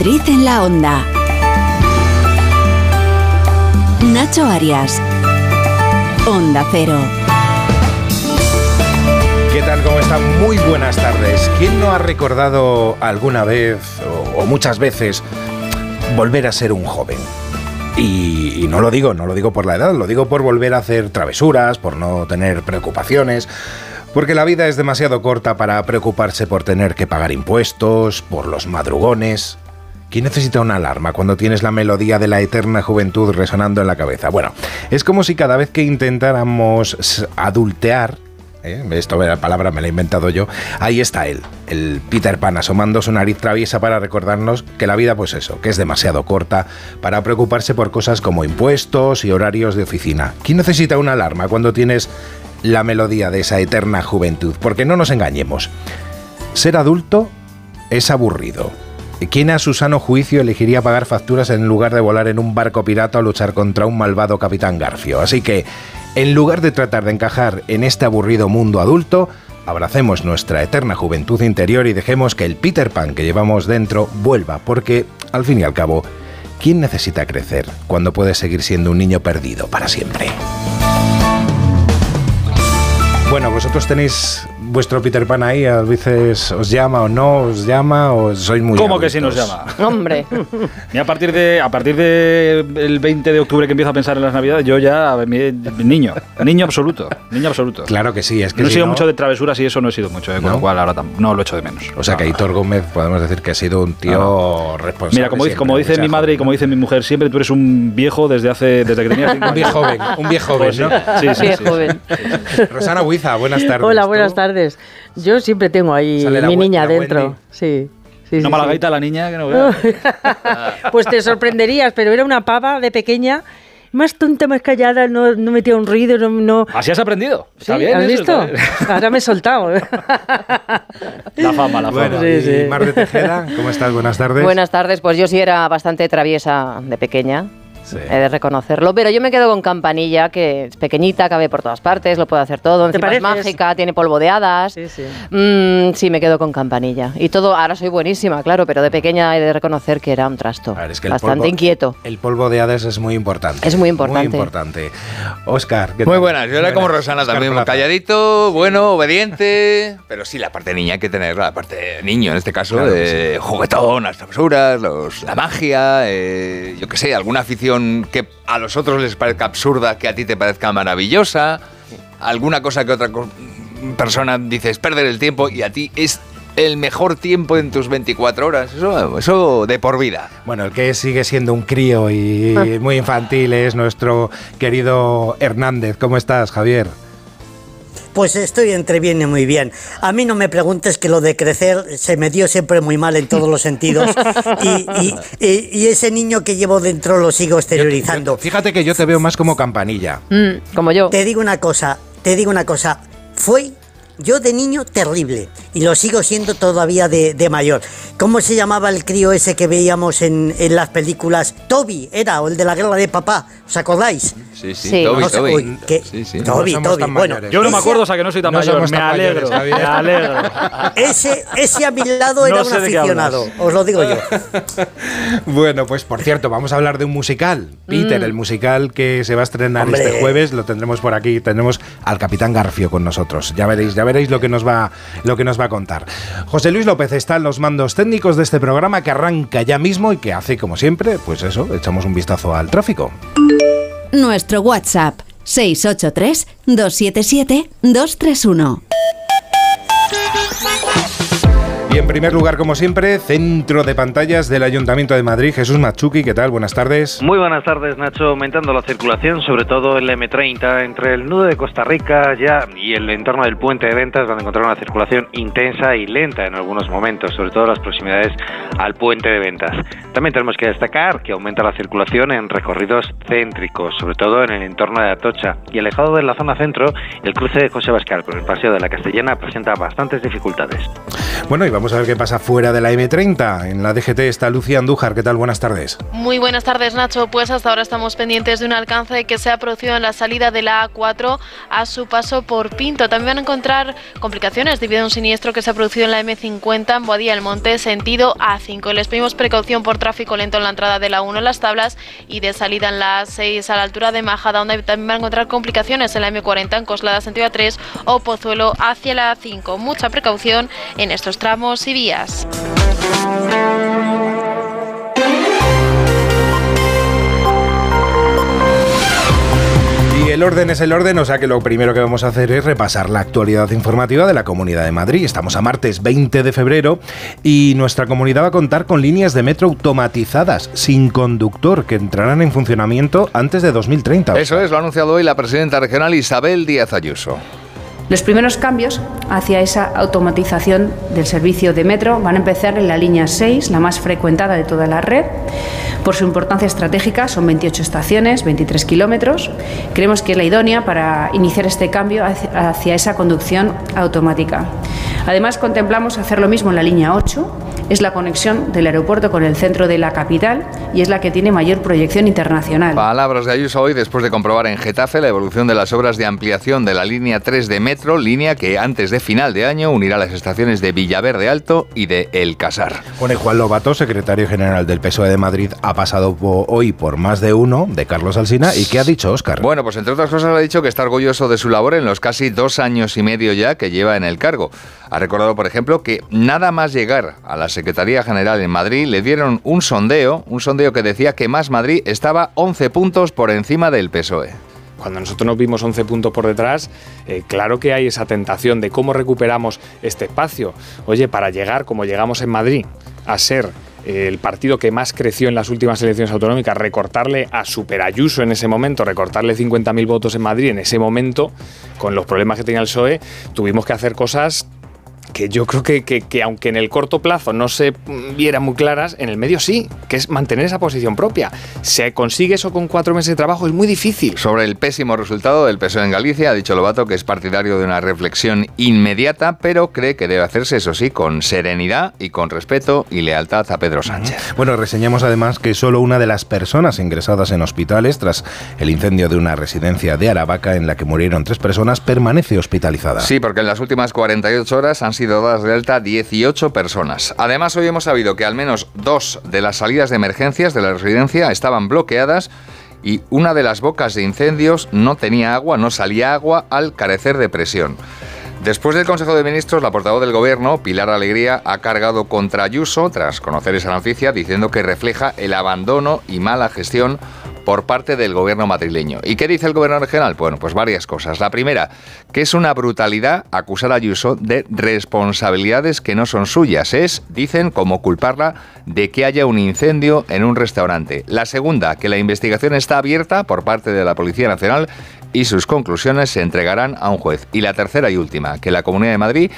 Madrid en la onda. Nacho Arias. Onda Cero. ¿Qué tal? ¿Cómo están? Muy buenas tardes. ¿Quién no ha recordado alguna vez o, muchas veces volver a ser un joven? Y, no lo digo, no lo digo por la edad, lo digo por volver a hacer travesuras, por no tener preocupaciones, porque la vida es demasiado corta para preocuparse por tener que pagar impuestos, por los madrugones. ¿Quién necesita una alarma cuando tienes la melodía de la eterna juventud resonando en la cabeza? Bueno, es como si cada vez que intentáramos adultear, ¿Eh? Esto la palabra me la he inventado yo. Ahí está él, el Peter Pan asomando su nariz traviesa para recordarnos que la vida, pues eso, que es demasiado corta para preocuparse por cosas como impuestos y horarios de oficina. ¿Quién necesita una alarma cuando tienes la melodía de esa eterna juventud? Porque no nos engañemos. Ser adulto es aburrido. ¿Quién a su sano juicio elegiría pagar facturas en lugar de volar en un barco pirata o luchar contra un malvado capitán Garfio? Así que en lugar de tratar de encajar en este aburrido mundo adulto, abracemos nuestra eterna juventud interior y dejemos que el Peter Pan que llevamos dentro vuelva, porque, al fin y al cabo, ¿quién necesita crecer cuando puede seguir siendo un niño perdido para siempre? Bueno, vosotros tenéis vuestro Peter Pan ahí, a veces os llama o no os llama o sois muy ¿Cómo adultos? que si nos llama? Hombre. Y a partir de a partir de el 20 de octubre que empiezo a pensar en las Navidades, yo ya mi- niño, niño absoluto, niño absoluto. Claro que sí, es que no he si sido no- mucho de travesuras y eso no he sido mucho, eh, con ¿No? lo cual ahora no lo echo de menos. O sea que No, Aitor Gómez podemos decir que ha sido un tío responsable. Mira, como, dice- siempre, como dice mi madre y joven, como dice mi mujer, siempre tú eres un viejo desde hace desde que tenías cinco Un viejo joven, un viejo joven, Pues sí. ¿no? Sí, sí, sí, joven. Rosana Huiza, buenas tardes. Hola, buenas tardes. Yo siempre tengo ahí Sale mi niña la dentro. Wendy. Sí. sí, Una sí, mala sí. gaita la niña que no veas. pues te sorprenderías, pero era una pava de pequeña, más tonta, más callada, no, no metía un ruido, no... no- Así has aprendido. Está ¿Sí? bien. ¿Has eso, visto? está bien. Ahora me he soltado. La fama, la fama. Bueno, Sí, y sí. Mar de Tejeda, ¿cómo estás? Buenas tardes. Buenas tardes, pues yo sí era bastante traviesa de pequeña. Sí. He de reconocerlo, pero yo me quedo con Campanilla, que es pequeñita, cabe por todas partes, lo puede hacer todo, ¿Te encima es mágica, tiene polvo de hadas. Sí, sí. Mm, sí, me quedo con Campanilla. Y todo, ahora soy buenísima, claro, pero de pequeña he de reconocer que era un trasto. A ver, es que bastante polvo- inquieto. El polvo de hadas es muy importante. Es muy importante. Muy importante. Oscar, ¿qué Muy buenas, yo era como. Rosana Óscar también, Plaza. calladito, bueno, obediente, pero sí, la parte niña hay que tener, la parte niño en este caso, Claro de juguetón, las travesuras, los, la magia, eh, yo qué sé, alguna afición que a los otros les parezca absurda, que a ti te parezca maravillosa, alguna cosa que otra persona dices perder el tiempo y a ti es el mejor tiempo en tus 24 horas, eso, eso de por vida. Bueno, el que sigue siendo un crío y Ah. muy infantil es nuestro querido Hernández. ¿Cómo estás, Javier? Pues estoy entre bien y muy bien. A mí no me preguntes que lo de crecer se me dio siempre muy mal en todos los sentidos. Y, y- y- y ese niño que llevo dentro lo sigo exteriorizando. Fíjate que yo te veo más como campanilla. Mm, como yo. Te digo una cosa, te digo una cosa. Fue yo de niño terrible y lo sigo siendo todavía de, de mayor. ¿Cómo se llamaba el crío ese que veíamos en, en las películas? Toby era, o el de la guerra de papá. ¿Os acordáis? Sí, sí, Sí. Toby, No sé, Toby. uy, ¿qué? Sí, sí. Toby, No Toby. Bueno, mayores. Yo no me acuerdo, o sea que no soy tan No mayor. Me tan mayores, alegro, Javier. me alegro. Ese, ese a mi lado era No un aficionado, os lo digo yo. Bueno, pues por cierto, vamos a hablar de un musical. Peter, el musical que se va a estrenar Hombre. este jueves, lo tendremos por aquí. Tendremos al Capitán Garfio con nosotros. Ya veréis, ya veréis lo que nos va, lo que nos va a contar. José Luis López está en los mandos técnicos de este programa que arranca ya mismo y que hace, como siempre, pues eso, echamos un vistazo al tráfico. Nuestro WhatsApp 683 277 231. En primer lugar, como siempre, centro de pantallas del Ayuntamiento de Madrid, Jesús Machuki, ¿qué tal? Buenas tardes. Muy buenas tardes, Nacho. Aumentando la circulación, sobre todo en la M30, entre el nudo de Costa Rica ya y el entorno del puente de ventas, donde encontrar una circulación intensa y lenta en algunos momentos, sobre todo las proximidades al puente de ventas. También tenemos que destacar que aumenta la circulación en recorridos céntricos, sobre todo en el entorno de Atocha y alejado de la zona centro, el cruce de José Bascal con el paseo de la Castellana presenta bastantes dificultades. Bueno, y vamos a ver qué pasa fuera de la M30. En la DGT está Lucía Andújar. ¿Qué tal? Buenas tardes. Muy buenas tardes, Nacho. Pues hasta ahora estamos pendientes de un alcance que se ha producido en la salida de la A4 a su paso por Pinto. También van a encontrar complicaciones debido a un siniestro que se ha producido en la M50 en Boadilla del Monte, sentido A5. Les pedimos precaución por tráfico lento en la entrada de la 1 en las tablas y de salida en la 6 a la altura de Majada, donde también van a encontrar complicaciones en la M40 en Coslada, sentido A3 o Pozuelo hacia la A5. Mucha precaución en estos tramos y vías. Y el orden es el orden, o sea que lo primero que vamos a hacer es repasar la actualidad informativa de la Comunidad de Madrid. Estamos a martes 20 de febrero y nuestra comunidad va a contar con líneas de metro automatizadas sin conductor que entrarán en funcionamiento antes de 2030. Eso es, lo ha anunciado hoy la presidenta regional Isabel Díaz Ayuso. Los primeros cambios hacia esa automatización del servicio de metro van a empezar en la línea 6, la más frecuentada de toda la red. Por su importancia estratégica, son 28 estaciones, 23 kilómetros. Creemos que es la idónea para iniciar este cambio hacia esa conducción automática. Además, contemplamos hacer lo mismo en la línea 8. Es la conexión del aeropuerto con el centro de la capital y es la que tiene mayor proyección internacional. Palabras de Ayuso hoy después de comprobar en Getafe la evolución de las obras de ampliación de la línea 3 de metro, línea que antes de final de año unirá las estaciones de Villaverde Alto y de El Casar. Bueno, Juan Lobato, secretario general del PSOE de Madrid, ha pasado hoy por más de uno de Carlos Alsina. ¿Y qué ha dicho Óscar? Bueno, pues entre otras cosas ha dicho que está orgulloso de su labor en los casi dos años y medio ya que lleva en el cargo. Ha recordado, por ejemplo, que nada más llegar a la Secretaría General en Madrid le dieron un sondeo, un sondeo que decía que Más Madrid estaba 11 puntos por encima del PSOE. Cuando nosotros nos vimos 11 puntos por detrás, eh, claro que hay esa tentación de cómo recuperamos este espacio. Oye, para llegar, como llegamos en Madrid, a ser eh, el partido que más creció en las últimas elecciones autonómicas, recortarle a Superayuso en ese momento, recortarle 50.000 votos en Madrid en ese momento, con los problemas que tenía el PSOE, tuvimos que hacer cosas que yo creo que, que- que aunque en el corto plazo no se vieran muy claras, en el medio sí, que es mantener esa posición propia. Se consigue eso con cuatro meses de trabajo, es muy difícil. Sobre el pésimo resultado del PSOE en Galicia, ha dicho Lobato que es partidario de una reflexión inmediata, pero cree que debe hacerse, eso sí, con serenidad y con respeto y lealtad a Pedro Sánchez. Bueno, reseñamos además que solo una de las personas ingresadas en hospitales tras el incendio de una residencia de Aravaca en la que murieron tres personas permanece hospitalizada. Sí, porque en las últimas 48 horas han sido dadas de alta 18 personas. Además, hoy hemos sabido que al menos dos de las salidas de emergencias de la residencia estaban bloqueadas y una de las bocas de incendios no tenía agua, no salía agua al carecer de presión. Después del Consejo de Ministros, la portavoz del Gobierno, Pilar Alegría, ha cargado contra Ayuso, tras conocer esa noticia, diciendo que refleja el abandono y mala gestión por parte del gobierno madrileño. ¿Y qué dice el gobierno regional? Bueno, pues varias cosas. La primera, que es una brutalidad acusar a Ayuso de responsabilidades que no son suyas. Es, dicen, como culparla de que haya un incendio en un restaurante. La segunda, que la investigación está abierta por parte de la Policía Nacional y sus conclusiones se entregarán a un juez. Y la tercera y última, que la Comunidad de Madrid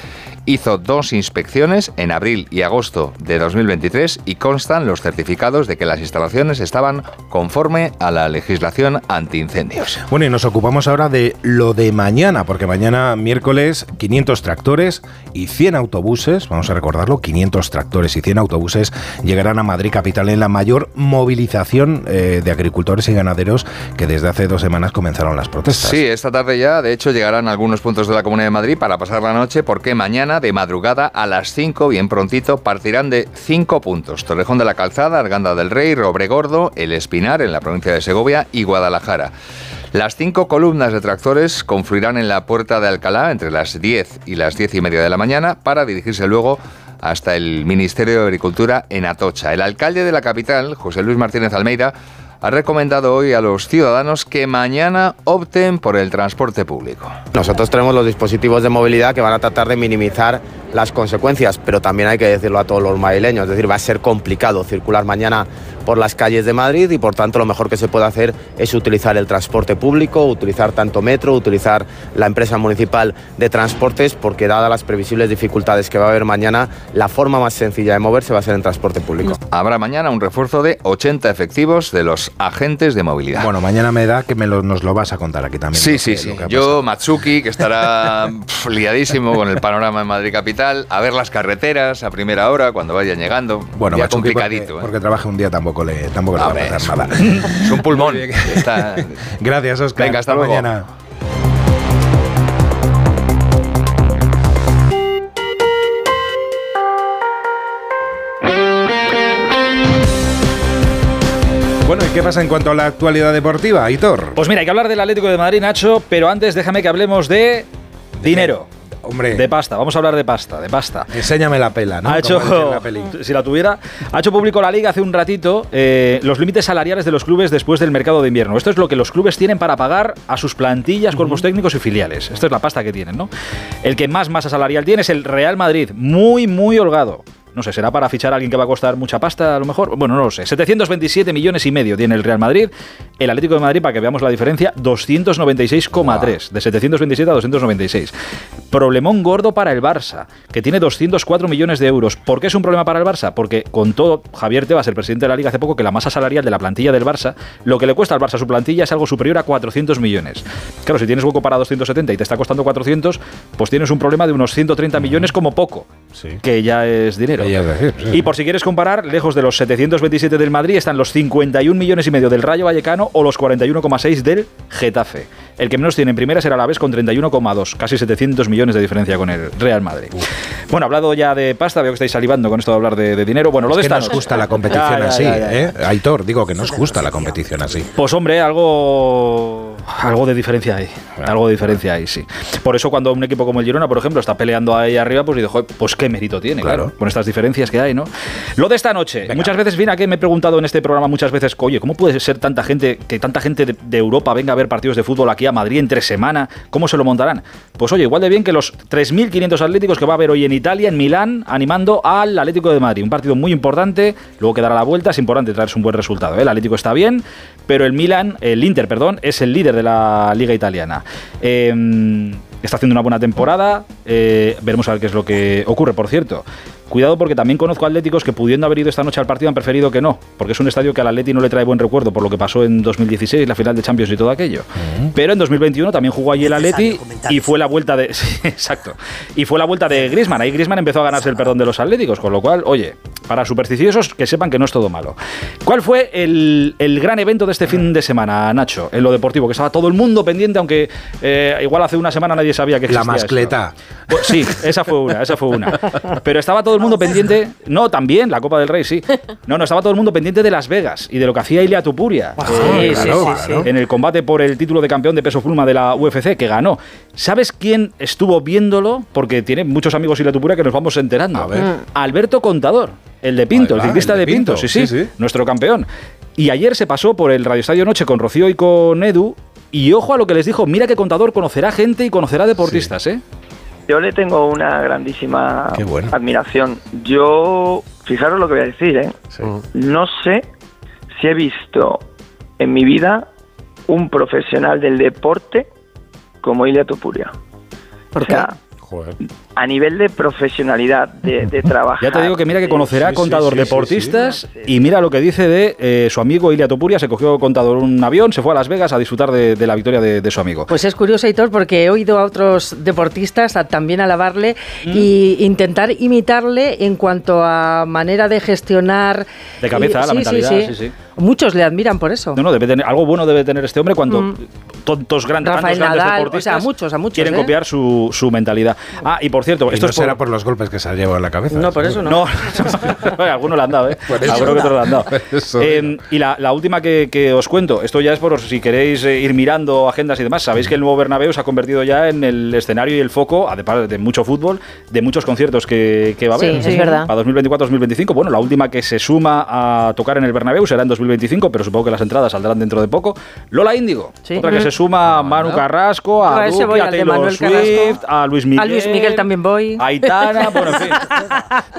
hizo dos inspecciones en abril y agosto de 2023 y constan los certificados de que las instalaciones estaban conforme a la legislación antiincendios. Bueno, y nos ocupamos ahora de lo de mañana, porque mañana miércoles 500 tractores y 100 autobuses, vamos a recordarlo, 500 tractores y 100 autobuses llegarán a Madrid capital en la mayor movilización eh, de agricultores y ganaderos que desde hace dos semanas comenzaron las protestas. Sí, esta tarde ya, de hecho, llegarán algunos puntos de la Comunidad de Madrid para pasar la noche, porque mañana, de madrugada, a las 5, bien prontito, partirán de cinco puntos. Torrejón de la Calzada, Arganda del Rey, Robregordo, El Espinar, en la provincia de Segovia, y Guadalajara. Las cinco columnas de tractores confluirán en la Puerta de Alcalá entre las 10 y las 10 y media de la mañana para dirigirse luego hasta el Ministerio de Agricultura en Atocha. El alcalde de la capital, José Luis Martínez Almeida, ha recomendado hoy a los ciudadanos que mañana opten por el transporte público. Nosotros tenemos los dispositivos de movilidad que van a tratar de minimizar las consecuencias, pero también hay que decirlo a todos los madrileños, es decir, va a ser complicado circular mañana por las calles de Madrid y por tanto lo mejor que se puede hacer es utilizar el transporte público, utilizar tanto metro, utilizar la empresa municipal de transportes, porque dadas las previsibles dificultades que va a haber mañana, la forma más sencilla de moverse va a ser en transporte público. Habrá mañana un refuerzo de 80 efectivos de los agentes de movilidad. Bueno, mañana me da que me lo- nos lo vas a contar aquí también. Sí, sí, que- sí. Yo, Matsuki, que estará liadísimo con el panorama en Madrid Capital. Tal, a ver las carreteras a primera hora cuando vayan llegando. Bueno, ya complicadito. Porque, ¿eh? porque trabaje un día tampoco le, tampoco le va a Hombre, pasar es un- nada. Es un pulmón. Está- Gracias, Oscar. Venga, hasta luego. mañana. Bueno, ¿y qué pasa en cuanto a la actualidad deportiva, Aitor? Pues mira, hay que hablar del Atlético de Madrid, Nacho, pero antes déjame que hablemos de dinero. Hombre. De pasta, vamos a hablar de pasta, de pasta. Enséñame la pela, ¿no? Ha hecho, la peli. si la tuviera, ha hecho público la liga hace un ratito eh, los límites salariales de los clubes después del mercado de invierno. Esto es lo que los clubes tienen para pagar a sus plantillas, cuerpos técnicos y filiales. Esto es la pasta que tienen, ¿no? El que más masa salarial tiene es el Real Madrid, muy, muy holgado. No sé, será para fichar a alguien que va a costar mucha pasta a lo mejor. Bueno, no lo sé. 727 millones y medio tiene el Real Madrid. El Atlético de Madrid, para que veamos la diferencia, 296,3. De 727 a 296. Problemón gordo para el Barça, que tiene 204 millones de euros. ¿Por qué es un problema para el Barça? Porque con todo, Javier Tebas, el presidente de la Liga, hace poco que la masa salarial de la plantilla del Barça, lo que le cuesta al Barça su plantilla es algo superior a 400 millones. Claro, si tienes hueco para 270 y te está costando 400, pues tienes un problema de unos 130 millones como poco, que ya es dinero. Y por si quieres comparar, lejos de los 727 del Madrid están los 51 millones y medio del Rayo Vallecano o los 41,6 del Getafe. El que menos tiene en primera será la vez con 31,2, casi 700 millones de diferencia con el Real Madrid. Bueno, hablado ya de pasta, veo que estáis salivando con esto de hablar de, de dinero. Bueno, lo Es de que esta nos noche. gusta la competición Ya, así, ya, ya. ¿eh? Aitor, digo que nos gusta la competición así. Pues hombre, algo, algo de diferencia hay. Algo de diferencia hay, sí. Por eso cuando un equipo como el Girona, por ejemplo, está peleando ahí arriba, pues digo, "Joder, pues qué mérito tiene, claro. con estas diferencias que hay, ¿no? Lo de esta noche. Muchas veces, mira que me he preguntado en este programa muchas veces, oye, ¿cómo puede ser tanta gente, que tanta gente de, de Europa venga a ver partidos de fútbol aquí a Madrid entre semana? ¿Cómo se lo montarán? Pues oye, igual de bien que los 3.500 atléticos que va a haber hoy en Italia, en Milán, animando al Atlético de Madrid. Un partido muy importante, luego que dará la vuelta, es importante traerse un buen resultado. ¿eh? El Atlético está bien, pero el Milan, el Inter, perdón, es el líder de la liga italiana. Eh, está haciendo una buena temporada, eh, veremos a ver qué es lo que ocurre, por cierto. Cuidado porque también conozco atléticos que pudiendo haber ido esta noche al partido han preferido que no, porque es un estadio que al Atleti no le trae buen recuerdo por lo que pasó en 2016, la final de Champions y todo aquello. Pero en 2021 también jugó allí el Atleti y fue la vuelta de sí, exacto. Y fue la vuelta de Griezmann, ahí Griezmann empezó a ganarse el perdón de los atléticos, con lo cual, oye, para supersticiosos que sepan que no es todo malo. ¿Cuál fue el, el gran evento de este fin de semana, Nacho, en lo deportivo? Que estaba todo el mundo pendiente, aunque eh, igual hace una semana nadie sabía que La existía esto. mascleta. Pues sí, esa fue una, esa fue una. Pero estaba todo el mundo pendiente. No, también, la Copa del Rey, sí. No, no, estaba todo el mundo pendiente de Las Vegas y de lo que hacía Ilia Tupuria. sí, sí, sí, sí. En el combate por el título de campeón de peso pluma de la UFC, que ganó. ¿Sabes quién estuvo viéndolo? Porque tiene muchos amigos Ilia Tupuria que nos vamos enterando. A ver. Alberto Contador, el de Pinto, el ciclista el de de Pinto, Pinto, sí, sí, sí, sí. nuestro campeón. Y ayer se pasó por el Radio Estadio Noche con Rocío y con Edu. Y ojo a lo que les dijo, mira que Contador conocerá gente y conocerá deportistas, ¿eh? Yo le tengo una grandísima bueno. admiración. Yo, fijaros lo que voy a decir, ¿eh? No sé si he visto en mi vida un profesional del deporte como Ilia Topuria. ¿Por o sea, a nivel de profesionalidad, de, de trabajar. Ya te digo que mira que conocerá sí, contador sí, sí, deportistas y mira lo que dice de eh, su amigo Ilia Topuria, se cogió contador un avión, se fue a Las Vegas a disfrutar de, de la victoria de, de su amigo. Pues es curioso, Aitor, porque he oído a otros deportistas a también alabarle Mm. y intentar imitarle en cuanto a manera de gestionar. De cabeza, y- la sí, mentalidad, sí, sí, sí. Muchos le admiran por eso. No, no, debe tener, algo bueno debe tener este hombre cuando Mm. tontos grandes, Rafael tantos grandes Nadal, deportistas o sea, muchos, a muchos, quieren ¿eh? copiar su, su mentalidad. Ah, y por cierto, Y esto no es por- será por los golpes que se ha llevado en la cabeza. No, por eso no. No, algunos le han dado, ¿eh? Por eso. Alguno que otro le han dado. Por eso. Eh, y la, la última que, que os cuento, esto ya es por si queréis eh, ir mirando agendas y demás. Sabéis que el nuevo Bernabéu se ha convertido ya en el escenario y el foco, además de mucho fútbol, de muchos conciertos que, que va a Sí, haber. es verdad. Para 2024-2025. Bueno, la última que se suma a tocar en el Bernabéu será en 2025, pero supongo que las entradas saldrán dentro de poco. Lola Índigo, Sí. otra que se suma a Manu Carrasco, a, Yo a Taylor Swift, Carrasco. a Luis Miguel. Luis Miguel también voy. Aitana, bueno, en fin.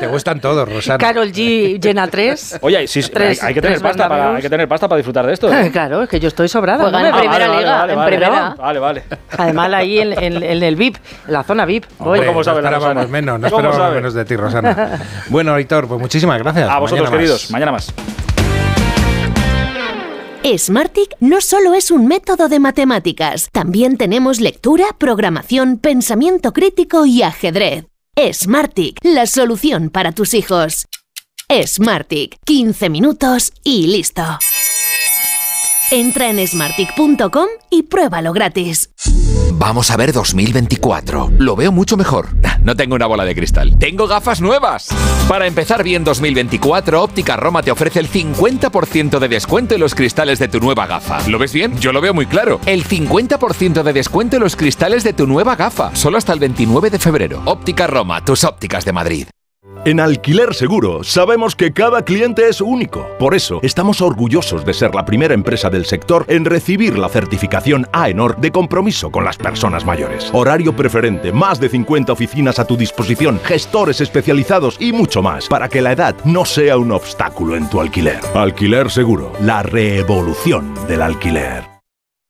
Te gustan todos, Rosana. Carol G llena tres. Oye, sí, sí, Tres- hay, hay que tener tres pasta para, hay que tener pasta para disfrutar de esto. ¿eh? Claro, es que yo estoy sobrada. Juegan ¿no? en Me- primera vale, liga, vale, en vale, primera. Vale, vale. Además, ahí en, en- en el VIP, en la zona VIP. voy. Hombre, ¿Cómo no sabe la esperábamos Rosana? menos, no ¿Cómo esperábamos menos de ti, Rosana. bueno, Aitor, pues muchísimas gracias. A vosotros, Mañana más. queridos. Mañana más. Smartick no solo es un método de matemáticas, también tenemos lectura, programación, pensamiento crítico y ajedrez. Smartick, la solución para tus hijos. Smartick, 15 minutos y listo. Entra en smartick.com y pruébalo gratis. Vamos a ver 2024. Lo veo mucho mejor. No tengo una bola de cristal. Tengo gafas nuevas. Para empezar bien 2024, Óptica Roma te ofrece el 50% de descuento en los cristales de tu nueva gafa. ¿Lo ves bien? Yo lo veo muy claro. El 50% de descuento en los cristales de tu nueva gafa. Solo hasta el 29 de febrero. Óptica Roma, tus ópticas de Madrid. En Alquiler Seguro sabemos que cada cliente es único. Por eso estamos orgullosos de ser la primera empresa del sector en recibir la certificación AENOR de compromiso con las personas mayores. Horario preferente, más de 50 oficinas a tu disposición, gestores especializados y mucho más para que la edad no sea un obstáculo en tu alquiler. Alquiler Seguro, la revolución del alquiler.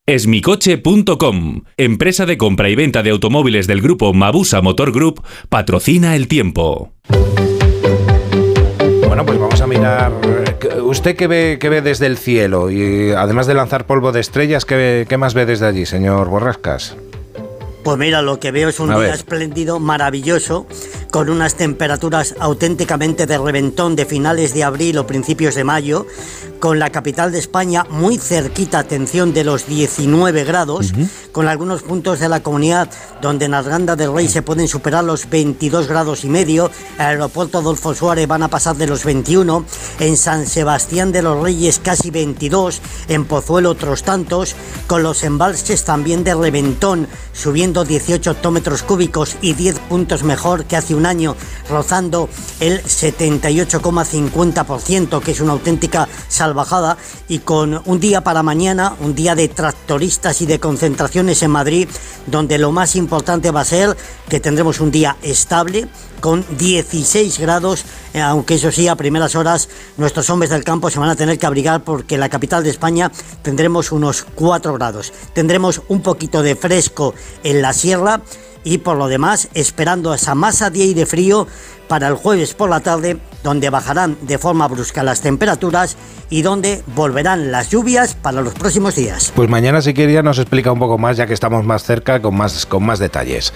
Esmicoche.com, empresa de compra y venta de automóviles del grupo Mabusa Motor Group, patrocina el tiempo. Bueno, pues vamos a mirar. ¿Usted qué ve, qué ve desde el cielo? Y además de lanzar polvo de estrellas, ¿qué, más ve desde allí, señor Borrascas? Pues mira, lo que veo es un A día ver. espléndido, maravilloso, con unas temperaturas auténticamente de reventón de finales de abril o principios de mayo, con la capital de España muy cerquita, atención, de los 19 grados, con algunos puntos de la comunidad donde en Arganda del Rey se pueden superar los 22 grados y medio, el aeropuerto Adolfo Suárez van a pasar de los 21, en San Sebastián de los Reyes casi 22, en Pozuelo otros tantos, con los embalses también de reventón, subiendo 18 hectómetros cúbicos y 10 puntos mejor que hace un año, rozando el 78,50%, que es una auténtica salvajada, y con un día para mañana, un día de tractoristas y de concentraciones en Madrid, donde lo más importante va a ser que tendremos un día estable, con 16 grados, eh, aunque eso sí, a primeras horas nuestros hombres del campo se van a tener que abrigar porque en la capital de España tendremos unos 4 grados. Tendremos un poquito de fresco en la sierra y por lo demás esperando esa masa de aire frío para el jueves por la tarde, donde bajarán de forma brusca las temperaturas y donde volverán las lluvias para los próximos días. Pues mañana, si quería, nos explica un poco más, ya que estamos más cerca, con más, con más detalles.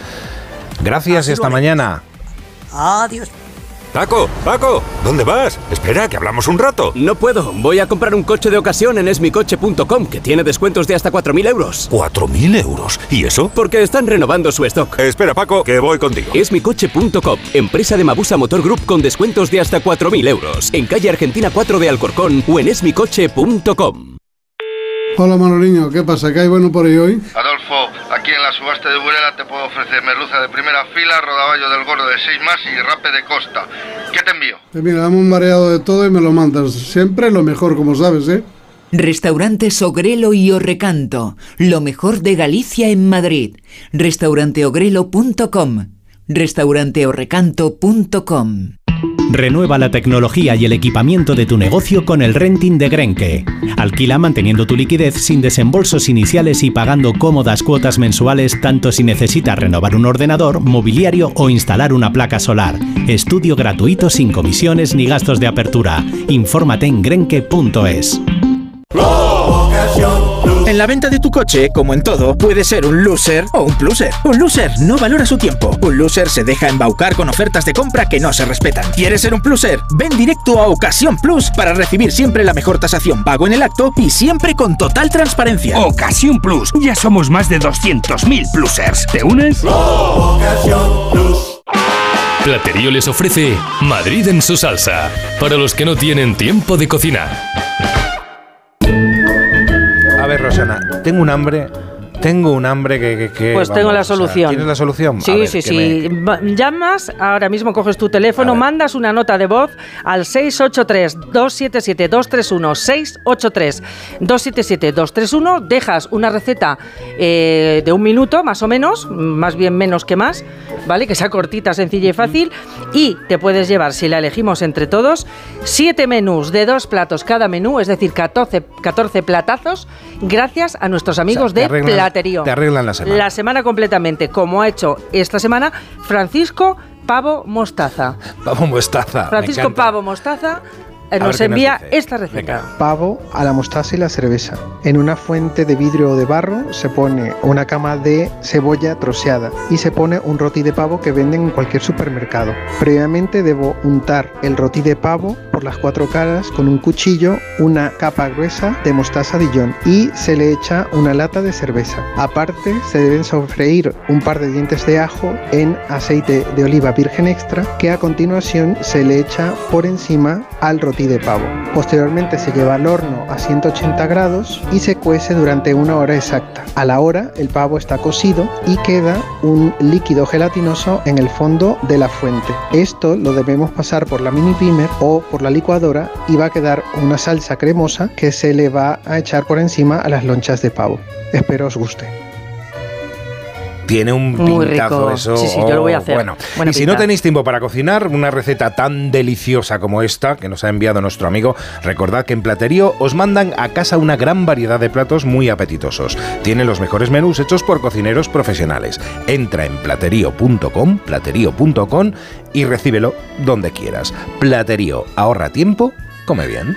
Gracias y Así haremos. mañana. Adiós. Paco, Paco, ¿dónde vas? Espera, que hablamos un rato. No puedo, voy a comprar un coche de ocasión en esmicoche.com, que tiene descuentos de hasta 4.000 euros. ¿4.000 euros? ¿Y eso? Porque están renovando su stock. Espera, Paco, que voy contigo. Esmicoche.com, empresa de Mabusa Motor Group con descuentos de hasta 4.000 euros. En calle Argentina 4 de Alcorcón o en esmicoche.com. Hola Manoliño, ¿qué pasa? ¿Qué hay bueno por ahí hoy? Aquí en la subasta de Burela te puedo ofrecer merluza de primera fila, rodaballo del gordo de 6 más y rape de costa. ¿Qué te envío? Pues mira, dame un mareado de todo y me lo mandas. Siempre lo mejor, como sabes, ¿eh? Restaurantes Ogrelo y Orrecanto, lo mejor de Galicia en Madrid. Restauranteogrelo.com, restauranteorrecanto.com. Renueva la tecnología y el equipamiento de tu negocio con el renting de Grenke. Alquila manteniendo tu liquidez sin desembolsos iniciales y pagando cómodas cuotas mensuales tanto si necesitas renovar un ordenador, mobiliario o instalar una placa solar. Estudio gratuito sin comisiones ni gastos de apertura. Infórmate en grenke.es. En la venta de tu coche, como en todo, puede ser un loser o un pluser. Un loser no valora su tiempo. Un loser se deja embaucar con ofertas de compra que no se respetan. ¿Quieres ser un pluser? Ven directo a Ocasión Plus para recibir siempre la mejor tasación pago en el acto y siempre con total transparencia. Ocasión Plus. Ya somos más de 200.000 plusers. ¿Te unes? Platerío les ofrece Madrid en su salsa, para los que no tienen tiempo de cocinar. Ver, Rosana, tengo un hambre. Tengo un hambre que. que- que, Pues tengo vamos, la o sea, solución. ¿Tienes la solución? Sí, ver, sí, me- sí. Va- Llamas, ahora mismo coges tu teléfono, mandas una nota de voz al 683-277-231, 683-277-231, dejas una receta eh, de un minuto, más o menos, más bien menos que más, ¿vale? Que sea cortita, sencilla y fácil, y te puedes llevar, si la elegimos entre todos, siete menús de dos platos cada menú, es decir, 14, 14 platazos, gracias a nuestros amigos de arreglan- Platerío. te arreglan la semana. La semana completamente, como ha hecho esta semana Francisco Pavo Mostaza. Pavo mostaza. Francisco. Pavo Mostaza eh, nos envía esta receta. Pavo a la mostaza y la cerveza. En una fuente de vidrio o de barro se pone una cama de cebolla troceada y se pone un roti de pavo que venden en cualquier supermercado. Previamente debo untar el roti de pavo por las cuatro caras con un cuchillo, una capa gruesa de mostaza Dijon y se le echa una lata de cerveza. Aparte se deben sofreír un par de dientes de ajo en aceite de oliva virgen extra que a continuación se le echa por encima al roti de pavo. Posteriormente se lleva al horno a 180 grados y se cuece durante una hora exacta. A la hora el pavo está cocido y queda un líquido gelatinoso en el fondo de la fuente. Esto lo debemos pasar por la mini pimer o por la licuadora y va a quedar una salsa cremosa que se le va a echar por encima a las lonchas de pavo. Espero os guste. Tiene un Muy pintazo rico. eso. Sí, sí, yo lo voy a oh, hacer. Bueno, Buena y si no tenéis tiempo para cocinar, una receta tan deliciosa como esta que nos ha enviado nuestro amigo, recordad que en Platerío os mandan a casa una gran variedad de platos muy apetitosos. Tienen los mejores menús hechos por cocineros profesionales. Entra en platerío.com, platerío.com y recíbelo donde quieras. Platerío, ahorra tiempo, come bien.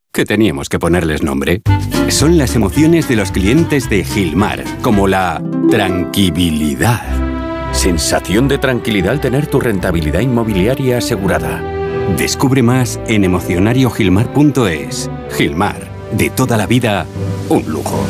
que teníamos que ponerles nombre. Son las emociones de los clientes de Gilmar, como la tranquilidad. Sensación de tranquilidad al tener tu rentabilidad inmobiliaria asegurada. Descubre más en emocionariogilmar.es. Gilmar, de toda la vida, un lujo.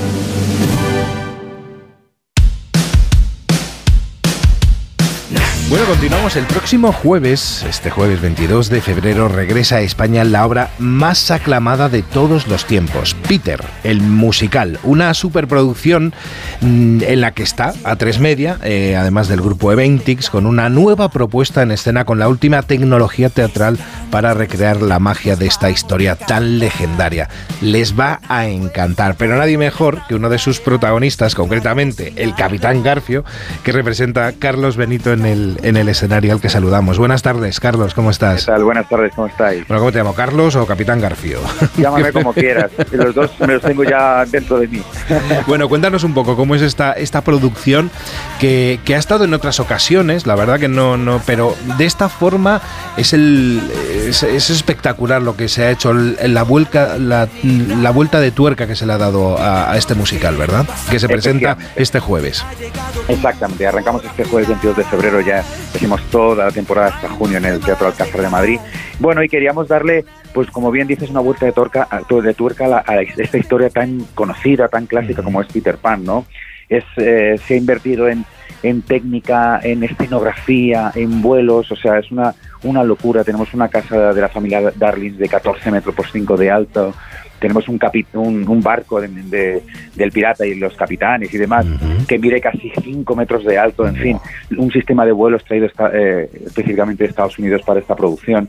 Bueno, continuamos el próximo jueves, este jueves 22 de febrero, regresa a España la obra más aclamada de todos los tiempos, Peter, el musical, una superproducción mm, en la que está a tres media, eh, además del grupo Eventix, con una nueva propuesta en escena con la última tecnología teatral para recrear la magia de esta historia tan legendaria. Les va a encantar, pero nadie mejor que uno de sus protagonistas, concretamente el Capitán Garfio, que representa a Carlos Benito en el, en el escenario al que saludamos. Buenas tardes, Carlos, ¿cómo estás? ¿Qué tal? Buenas tardes, ¿cómo estáis? Bueno, ¿cómo te llamo? ¿Carlos o Capitán Garfio? Llámame como quieras, los dos me los tengo ya dentro de mí. Bueno, cuéntanos un poco cómo es esta, esta producción que, que ha estado en otras ocasiones, la verdad que no, no, pero de esta forma es el es, es espectacular lo que se ha hecho, la vuelta, la, la vuelta de tuerca que se le ha dado a, a este musical, ¿verdad? Que se presenta este jueves. Exactamente, arrancamos este jueves 22 de febrero, ya hicimos toda la temporada hasta junio en el Teatro Alcázar de Madrid. Bueno, y queríamos darle, pues como bien dices, una vuelta de, tuerca a, la- a esta historia tan conocida, tan clásica como es Peter Pan, ¿no? Es, eh, se ha invertido en, en técnica, en escenografía, en vuelos, o sea, es una, una locura. Tenemos una casa de la familia Darlings de 14 metros por 5 de alto, tenemos un, capi- un, un barco de- de- del pirata y los capitanes y demás que mide casi 5 metros de alto, en fin, un sistema de vuelos traído esta- eh, específicamente de Estados Unidos para esta producción.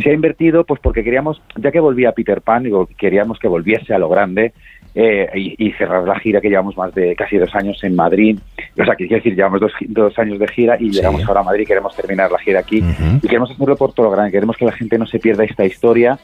Se ha invertido pues porque queríamos, ya que volvía Peter Pan, digo, queríamos que volviese a lo grande eh, y, y cerrar la gira que llevamos más de casi dos años en Madrid. O sea, que quiero decir, llevamos dos, dos años de gira y llegamos ahora a Madrid, queremos terminar la gira aquí y queremos hacerlo por todo lo grande, queremos que la gente no se pierda esta historia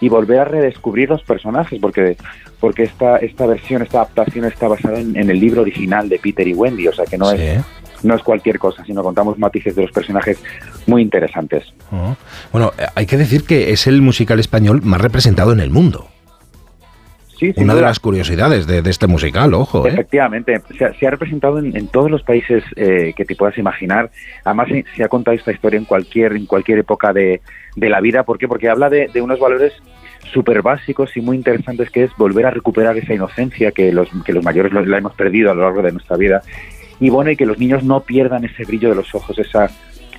y volver a redescubrir los personajes, porque porque esta esta versión, esta adaptación está basada en, en el libro original de Peter y Wendy, o sea que no es no es cualquier cosa, sino contamos matices de los personajes muy interesantes. Oh. Bueno, eh, hay que decir que es el musical español más representado en el mundo. Sí, Una de duda. las curiosidades de, de este musical, ojo, ¿eh? Efectivamente, se ha, se ha representado en, en todos los países eh, que te puedas imaginar. Además, se, se ha contado esta historia en cualquier en cualquier época de, de la vida. ¿Por qué? Porque habla de, de unos valores súper básicos y muy interesantes, que es volver a recuperar esa inocencia que los, que los mayores la hemos perdido a lo largo de nuestra vida. Y bueno, y que los niños no pierdan ese brillo de los ojos, esa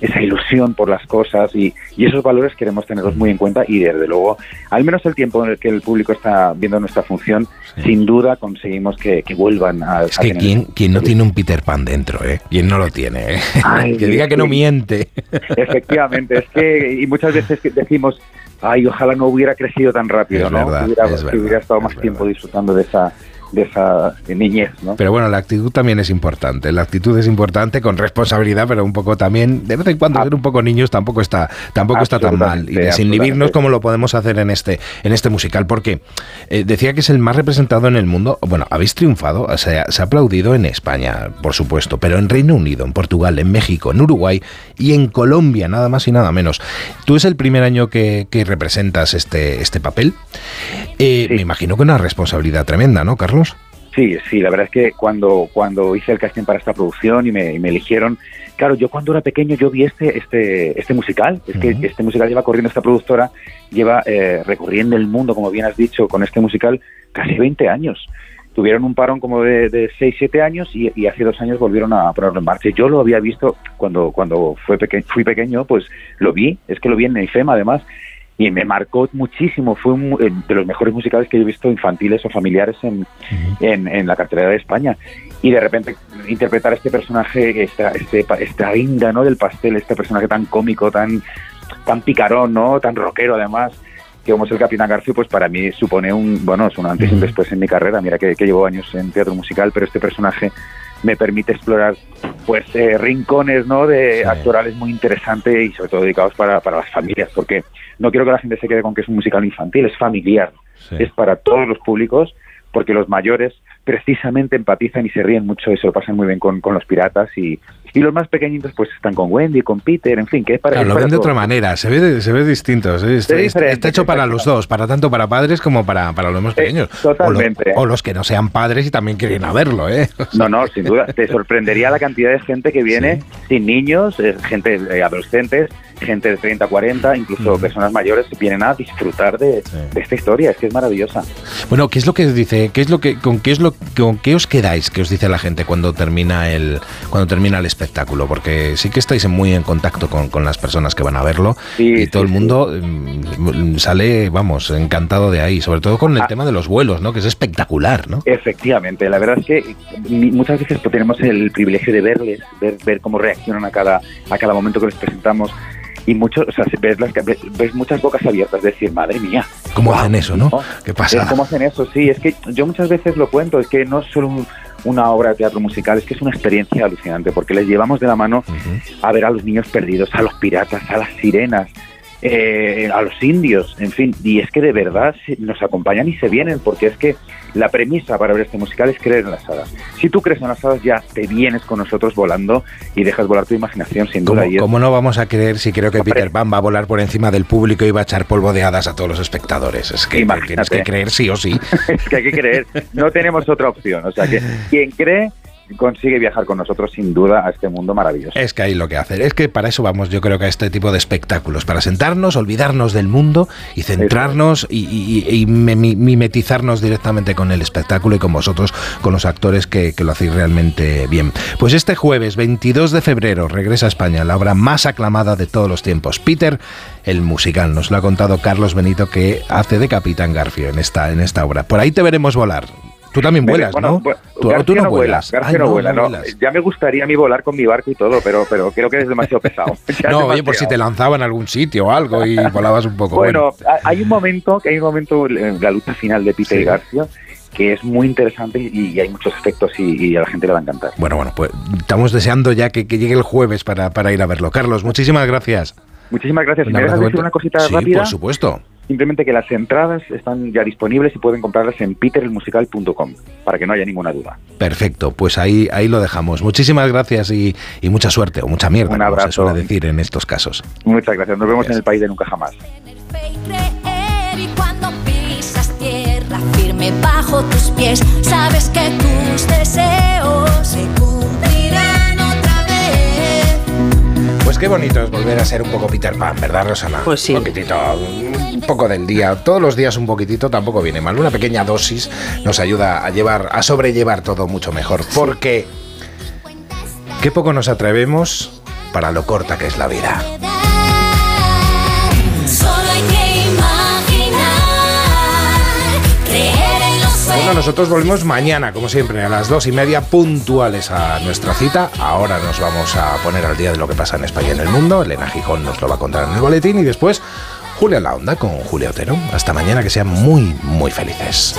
esa ilusión por las cosas y, y esos valores queremos tenerlos muy en cuenta y desde luego, al menos el tiempo en el que el público está viendo nuestra función, sin duda conseguimos que, que vuelvan a... Es que ¿quién, quién no tiene un Peter Pan dentro, ¿eh? ¿Quién no lo tiene? eh? Ay, que diga que no miente. Efectivamente, es que y muchas veces decimos ay, ojalá no hubiera crecido tan rápido, Es ¿no? verdad, hubiera, es verdad, hubiera estado más tiempo disfrutando de esa de esa niñez, ¿no? Pero bueno, la actitud también es importante. La actitud es importante con responsabilidad, pero un poco también, de vez en cuando ser un poco niños tampoco está, tampoco está tan mal. Y desinhibirnos como lo podemos hacer en este, en este musical. Porque eh, decía que es el más representado en el mundo. Bueno, habéis triunfado, o sea, se ha aplaudido en España, por supuesto, pero en Reino Unido, en Portugal, en México, en Uruguay y en Colombia, nada más y nada menos. Tú es el primer año que, que representas este, este papel. Eh, Me imagino que una responsabilidad tremenda, ¿no, Carlos? Sí, sí, la verdad es que cuando, cuando hice el casting para esta producción y me, y me eligieron, claro, yo cuando era pequeño yo vi este, este, este musical, es que este musical lleva corriendo esta productora, lleva eh, recorriendo el mundo, como bien has dicho, con este musical casi 20 años. Tuvieron un parón como de, de 6, 7 años y, y hace dos años volvieron a ponerlo en marcha. Yo lo había visto cuando, cuando fue peque- fui pequeño, pues lo vi, es que lo vi en IFEMA además, y me marcó muchísimo. Fue un- eh, de los mejores musicales que yo he visto infantiles o familiares en, en, en la cartelera de España. Y de repente interpretar este personaje, esta, este, esta guinda ¿no? del pastel, este personaje tan cómico, tan, tan picarón, ¿no? tan rockero además, que como es el Capitán García, pues para mí supone un, bueno, es un antes y un después en mi carrera. Mira que, que llevo años en teatro musical, pero este personaje me permite explorar pues eh, rincones no de actorales muy interesantes y sobre todo dedicados para, para las familias porque no quiero que la gente se quede con que es un musical infantil es familiar es para todos los públicos porque los mayores precisamente empatizan y se ríen mucho y se lo pasan muy bien con, con los piratas y, y los más pequeñitos pues están con Wendy, con Peter, en fin, que es para, Claro, es lo para ven de todos. otra manera, se ve, se ve distinto. ¿sí? Está, Es hecho para los dos, para tanto para padres como para, para los más pequeños. O lo- totalmente. O, los que no sean padres y también quieren a verlo, ¿eh? No, no, sin duda. Te sorprendería la cantidad de gente que viene sin niños, eh, gente eh, adolescentes, gente de 30, 40, incluso personas mayores que vienen a disfrutar de, de esta historia. Es que es maravillosa. Bueno, ¿qué es lo que dice? ¿Qué es lo que con qué es lo con qué os quedáis? ¿Qué os dice la gente cuando termina el cuando termina el espectáculo? Porque sí que estáis muy en contacto con, con las personas que van a verlo y todo el mundo mm, sale, vamos, encantado de ahí, sobre todo con el tema de los vuelos, ¿no? Que es espectacular, ¿no? Efectivamente, la verdad es que muchas veces pues, tenemos el privilegio de verles, ver, ver cómo reaccionan a cada, a cada momento que les presentamos. Y muchos, o sea, ves, las, ves, muchas bocas abiertas, decir, madre mía. ¿Cómo hacen eso, no? ¿Qué pasa? ¿Cómo hacen eso? Sí, es que yo muchas veces lo cuento, es que no es solo un- una obra de teatro musical, es que es una experiencia alucinante, porque les llevamos de la mano a ver a los niños perdidos, a los piratas, a las sirenas, eh, a los indios, en fin, y es que de verdad nos acompañan y se vienen, porque es que la premisa para ver este musical es creer en las hadas. Si tú crees en las hadas, ya te vienes con nosotros volando y dejas volar tu imaginación, sin duda. ¿Cómo, cómo no vamos a creer si creo que Peter Pan va a volar por encima del público y va a echar polvo de hadas a todos los espectadores? Es que tienes que creer sí o sí. es que hay que creer, no tenemos otra opción. O sea que quien cree consigue viajar con nosotros sin duda a este mundo maravilloso. Es que hay lo que hacer. Es que para eso vamos, yo creo que a este tipo de espectáculos, para sentarnos, olvidarnos del mundo y centrarnos y, y- y mimi- mimetizarnos directamente con el espectáculo y con vosotros, con los actores que, que lo hacéis realmente bien. Pues este jueves, 22 de febrero, regresa a España la obra más aclamada de todos los tiempos, Peter, el musical. Nos lo ha contado Carlos Benito, que hace de Capitán Garfio en esta, en esta obra. Por ahí te veremos volar. Tú también vuelas, Bueno, ¿no? bueno, Tú, no, no vuela, vuelas. García Ay, no vuela, no. vuelas. Ya me gustaría a mí volar con mi barco y todo, pero, pero creo que es demasiado pesado. Ya No, oye, por si te lanzaban a algún sitio o algo y volabas un poco. Bueno, ha- hay un momento, que hay un momento en la lucha final de Peter y García que es muy interesante y, hay muchos efectos y, y a la gente le va a encantar. Bueno, bueno, pues estamos deseando ya que, que llegue el jueves para, para ir a verlo. Carlos, muchísimas gracias. Muchísimas gracias. Un ¿Me dejas decir una cosita Sí, rápida? por supuesto. Simplemente que las entradas están ya disponibles y pueden comprarlas en peterelmusical.com para que no haya ninguna duda. Perfecto, pues ahí, ahí lo dejamos. Muchísimas gracias y, y mucha suerte o mucha mierda, Un como se abrazo. suele decir en estos casos. Muchas gracias. Nos vemos en el país de nunca jamás. Y cuando pisas tierra firme bajo tus pies, sabes que tus deseos se cumplirán qué bonito es volver a ser un poco Peter Pan, ¿verdad, Rosana? Pues sí. Un poquitito, un poco del día. Todos los días un poquitito tampoco viene mal. Una pequeña dosis nos ayuda a llevar, a sobrellevar todo mucho mejor. Porque qué poco nos atrevemos para lo corta que es la vida. Bueno, nosotros volvemos mañana, como siempre, a las dos y media puntuales a nuestra cita. Ahora nos vamos a poner al día de lo que pasa en España y en el mundo. Elena Gijón nos lo va a contar en el boletín y después Julia la Onda con Julio Otero. Hasta mañana, que sean muy, muy felices.